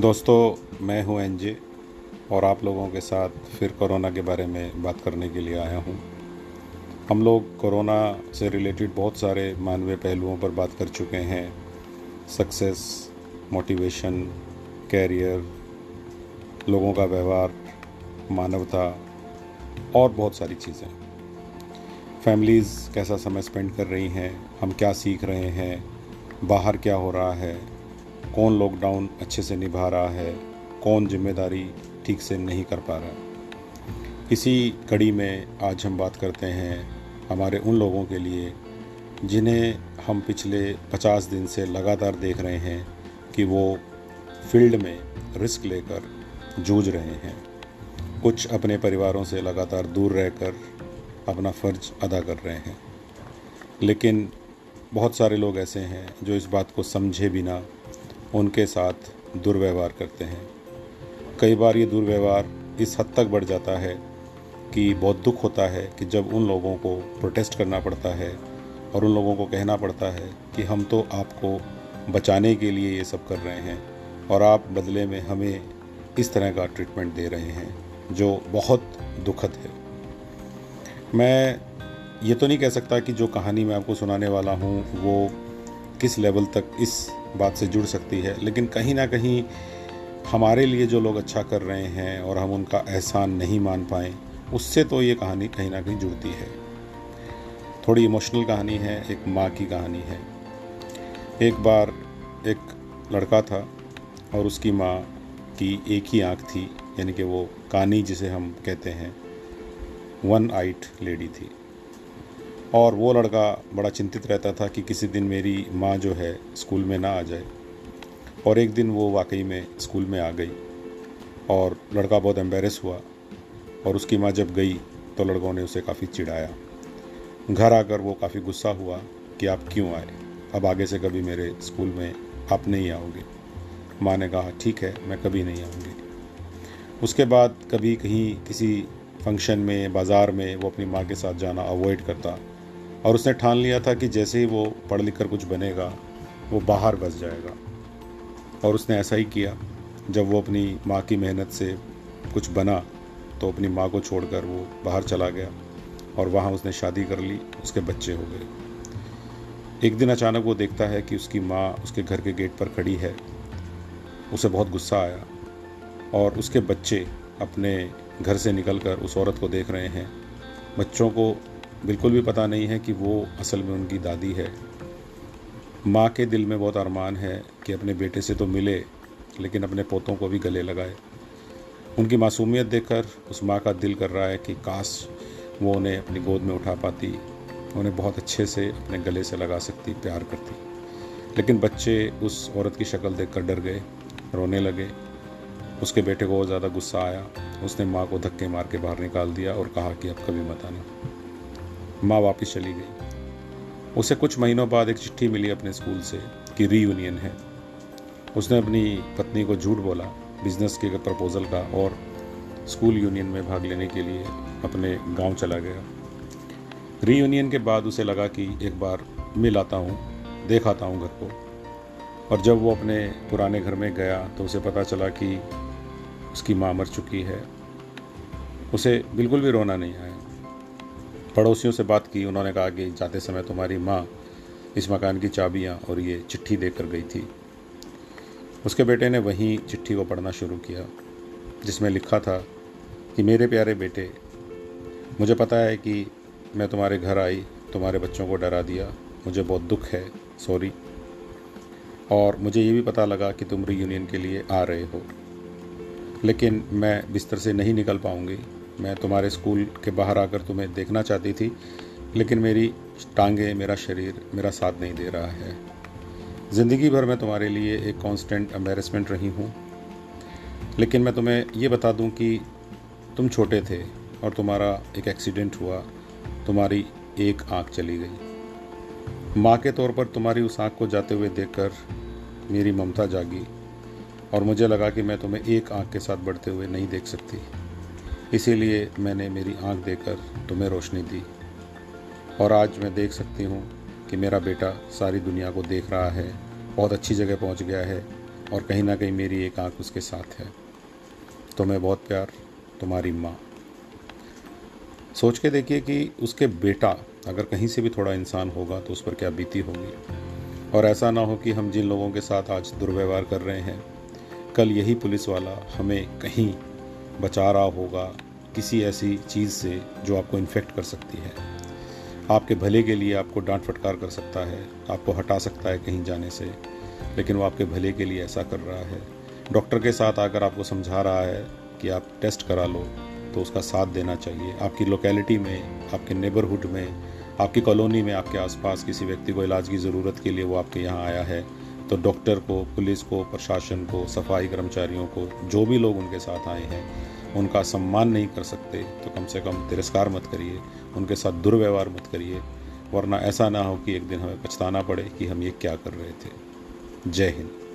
दोस्तों, मैं हूँ एनजे और आप लोगों के साथ फिर कोरोना के बारे में बात करने के लिए आया हूँ। हम लोग कोरोना से रिलेटेड बहुत सारे मानवीय पहलुओं पर बात कर चुके हैं। सक्सेस, मोटिवेशन, कैरियर, लोगों का व्यवहार, मानवता और बहुत सारी चीज़ें। फैमिलीज़ कैसा समय स्पेंड कर रही हैं, हम क्या सीख रहे हैं, बाहर क्या हो रहा है कौन लॉकडाउन अच्छे से निभा रहा है, कौन ज़िम्मेदारी ठीक से नहीं कर पा रहा इसी कड़ी में आज हम बात करते हैं हमारे उन लोगों के लिए जिन्हें हम पिछले 50 दिन से लगातार देख रहे हैं कि वो फ़ील्ड में रिस्क लेकर जूझ रहे हैं। कुछ अपने परिवारों से लगातार दूर रहकर अपना फ़र्ज़ अदा कर रहे हैं। लेकिन बहुत सारे लोग ऐसे हैं जो इस बात को समझे बिना उनके साथ दुर्व्यवहार करते हैं। कई बार ये दुर्व्यवहार इस हद तक बढ़ जाता है कि बहुत दुख होता है कि जब उन लोगों को प्रोटेस्ट करना पड़ता है और उन लोगों को कहना पड़ता है कि हम तो आपको बचाने के लिए ये सब कर रहे हैं और आप बदले में हमें इस तरह का ट्रीटमेंट दे रहे हैं, जो बहुत दुखद है। मैं ये तो नहीं कह सकता कि जो कहानी मैं आपको सुनाने वाला हूँ, वो किस लेवल तक इस बात से जुड़ सकती है, लेकिन कहीं ना कहीं हमारे लिए जो लोग अच्छा कर रहे हैं और हम उनका एहसान नहीं मान पाए, उससे तो ये कहानी कहीं ना कहीं जुड़ती है। थोड़ी इमोशनल कहानी है, एक माँ की कहानी है। एक बार एक लड़का था और उसकी माँ की एक ही आँख थी, यानी कि वो कानी जिसे हम कहते हैं वन आइट लेडी थी। और वो लड़का बड़ा चिंतित रहता था कि किसी दिन मेरी माँ जो है स्कूल में ना आ जाए। और एक दिन वो वाकई में स्कूल में आ गई और लड़का बहुत एम्बेरस हुआ और उसकी माँ जब गई तो लड़कों ने उसे काफ़ी चिढ़ाया। घर आकर वो काफ़ी गुस्सा हुआ कि आप क्यों आए? अब आगे से कभी मेरे स्कूल में आप नहीं आओगे। माँ ने कहा, ठीक है, मैं कभी नहीं आऊँगी। उसके बाद कभी कहीं किसी फ़ंक्शन में, बाज़ार में वो अपनी माँ के साथ जाना अवॉइड करता। और उसने ठान लिया था कि जैसे ही वो पढ़ लिख कर कुछ बनेगा, वो बाहर बस जाएगा। और उसने ऐसा ही किया। जब वो अपनी माँ की मेहनत से कुछ बना तो अपनी माँ को छोड़कर वो बाहर चला गया और वहाँ उसने शादी कर ली, उसके बच्चे हो गए। एक दिन अचानक वो देखता है कि उसकी माँ उसके घर के गेट पर खड़ी है। उसे बहुत गुस्सा आया और उसके बच्चे अपने घर से निकलकर उस औरत को देख रहे हैं। बच्चों को बिल्कुल भी पता नहीं है कि वो असल में उनकी दादी है। माँ के दिल में बहुत अरमान है कि अपने बेटे से तो मिले, लेकिन अपने पोतों को भी गले लगाए। उनकी मासूमियत देखकर उस माँ का दिल कर रहा है कि काश वो उन्हें अपनी गोद में उठा पाती, उन्हें बहुत अच्छे से अपने गले से लगा सकती, प्यार करती। लेकिन बच्चे उस औरत की शक्ल देखकर डर गए, रोने लगे। उसके बेटे को बहुत ज़्यादा गुस्सा आया। उसने माँ को धक्के मार के बाहर निकाल दिया और कहा कि अब कभी मत आना। माँ वापस चली गई। उसे कुछ महीनों बाद एक चिट्ठी मिली अपने स्कूल से कि रीयूनियन है। उसने अपनी पत्नी को झूठ बोला बिज़नेस के प्रपोज़ल का और स्कूल यूनियन में भाग लेने के लिए अपने गाँव चला गया। रीयूनियन के बाद उसे लगा कि एक बार मिल आता हूँ, देख आता हूँ घर को। और जब वो अपने पुराने घर में गया तो उसे पता चला कि उसकी माँ मर चुकी है। उसे बिल्कुल भी रोना नहीं आया। पड़ोसियों से बात की, उन्होंने कहा कि जाते समय तुम्हारी माँ इस मकान की चाबियाँ और ये चिट्ठी देकर गई थी। उसके बेटे ने वहीं चिट्ठी को पढ़ना शुरू किया, जिसमें लिखा था कि मेरे प्यारे बेटे, मुझे पता है कि मैं तुम्हारे घर आई, तुम्हारे बच्चों को डरा दिया, मुझे बहुत दुख है, सॉरी। और मुझे ये भी पता लगा कि तुम रीयूनियन के लिए आ रहे हो। लेकिन मैं बिस्तर से नहीं निकल पाऊँगी। मैं तुम्हारे स्कूल के बाहर आकर तुम्हें देखना चाहती थी, लेकिन मेरी टांगे, मेरा शरीर, मेरा साथ नहीं दे रहा है। ज़िंदगी भर मैं तुम्हारे लिए एक कांस्टेंट एम्बेरसमेंट रही हूँ। लेकिन मैं तुम्हें ये बता दूँ कि तुम छोटे थे और तुम्हारा एक एक्सीडेंट हुआ, तुम्हारी एक आँख चली गई। माँ के तौर पर तुम्हारी उस आँख को जाते हुए देखकर मेरी ममता जागी और मुझे लगा कि मैं तुम्हें एक आँख के साथ बढ़ते हुए नहीं देख सकती। इसीलिए मैंने मेरी आँख देकर तुम्हें रोशनी दी। और आज मैं देख सकती हूँ कि मेरा बेटा सारी दुनिया को देख रहा है, बहुत अच्छी जगह पहुँच गया है और कहीं ना कहीं मेरी एक आँख उसके साथ है। तुम्हें बहुत प्यार तुम्हारी माँ। सोच के देखिए कि उसके बेटा अगर कहीं से भी थोड़ा इंसान होगा तो उस पर क्या बीती होगी। और ऐसा ना हो कि हम जिन लोगों के साथ आज दुर्व्यवहार कर रहे हैं, कल यही पुलिस वाला हमें कहीं बचा रहा होगा किसी ऐसी चीज़ से जो आपको इन्फेक्ट कर सकती है। आपके भले के लिए आपको डांट फटकार कर सकता है, आपको हटा सकता है कहीं जाने से, लेकिन वो आपके भले के लिए ऐसा कर रहा है। डॉक्टर के साथ आकर आपको समझा रहा है कि आप टेस्ट करा लो तो उसका साथ देना चाहिए। आपकी लोकेलिटी में, आपके नेबरहुड में, आपकी कॉलोनी में, आपके आसपास किसी व्यक्ति को इलाज की ज़रूरत के लिए वो आपके यहाँ आया है। तो डॉक्टर को, पुलिस को, प्रशासन को, सफ़ाई कर्मचारियों को, जो भी लोग उनके साथ आए हैं, उनका सम्मान नहीं कर सकते तो कम से कम तिरस्कार मत करिए, उनके साथ दुर्व्यवहार मत करिए, वरना ऐसा ना हो कि एक दिन हमें पछताना पड़े कि हम ये क्या कर रहे थे। जय हिंद।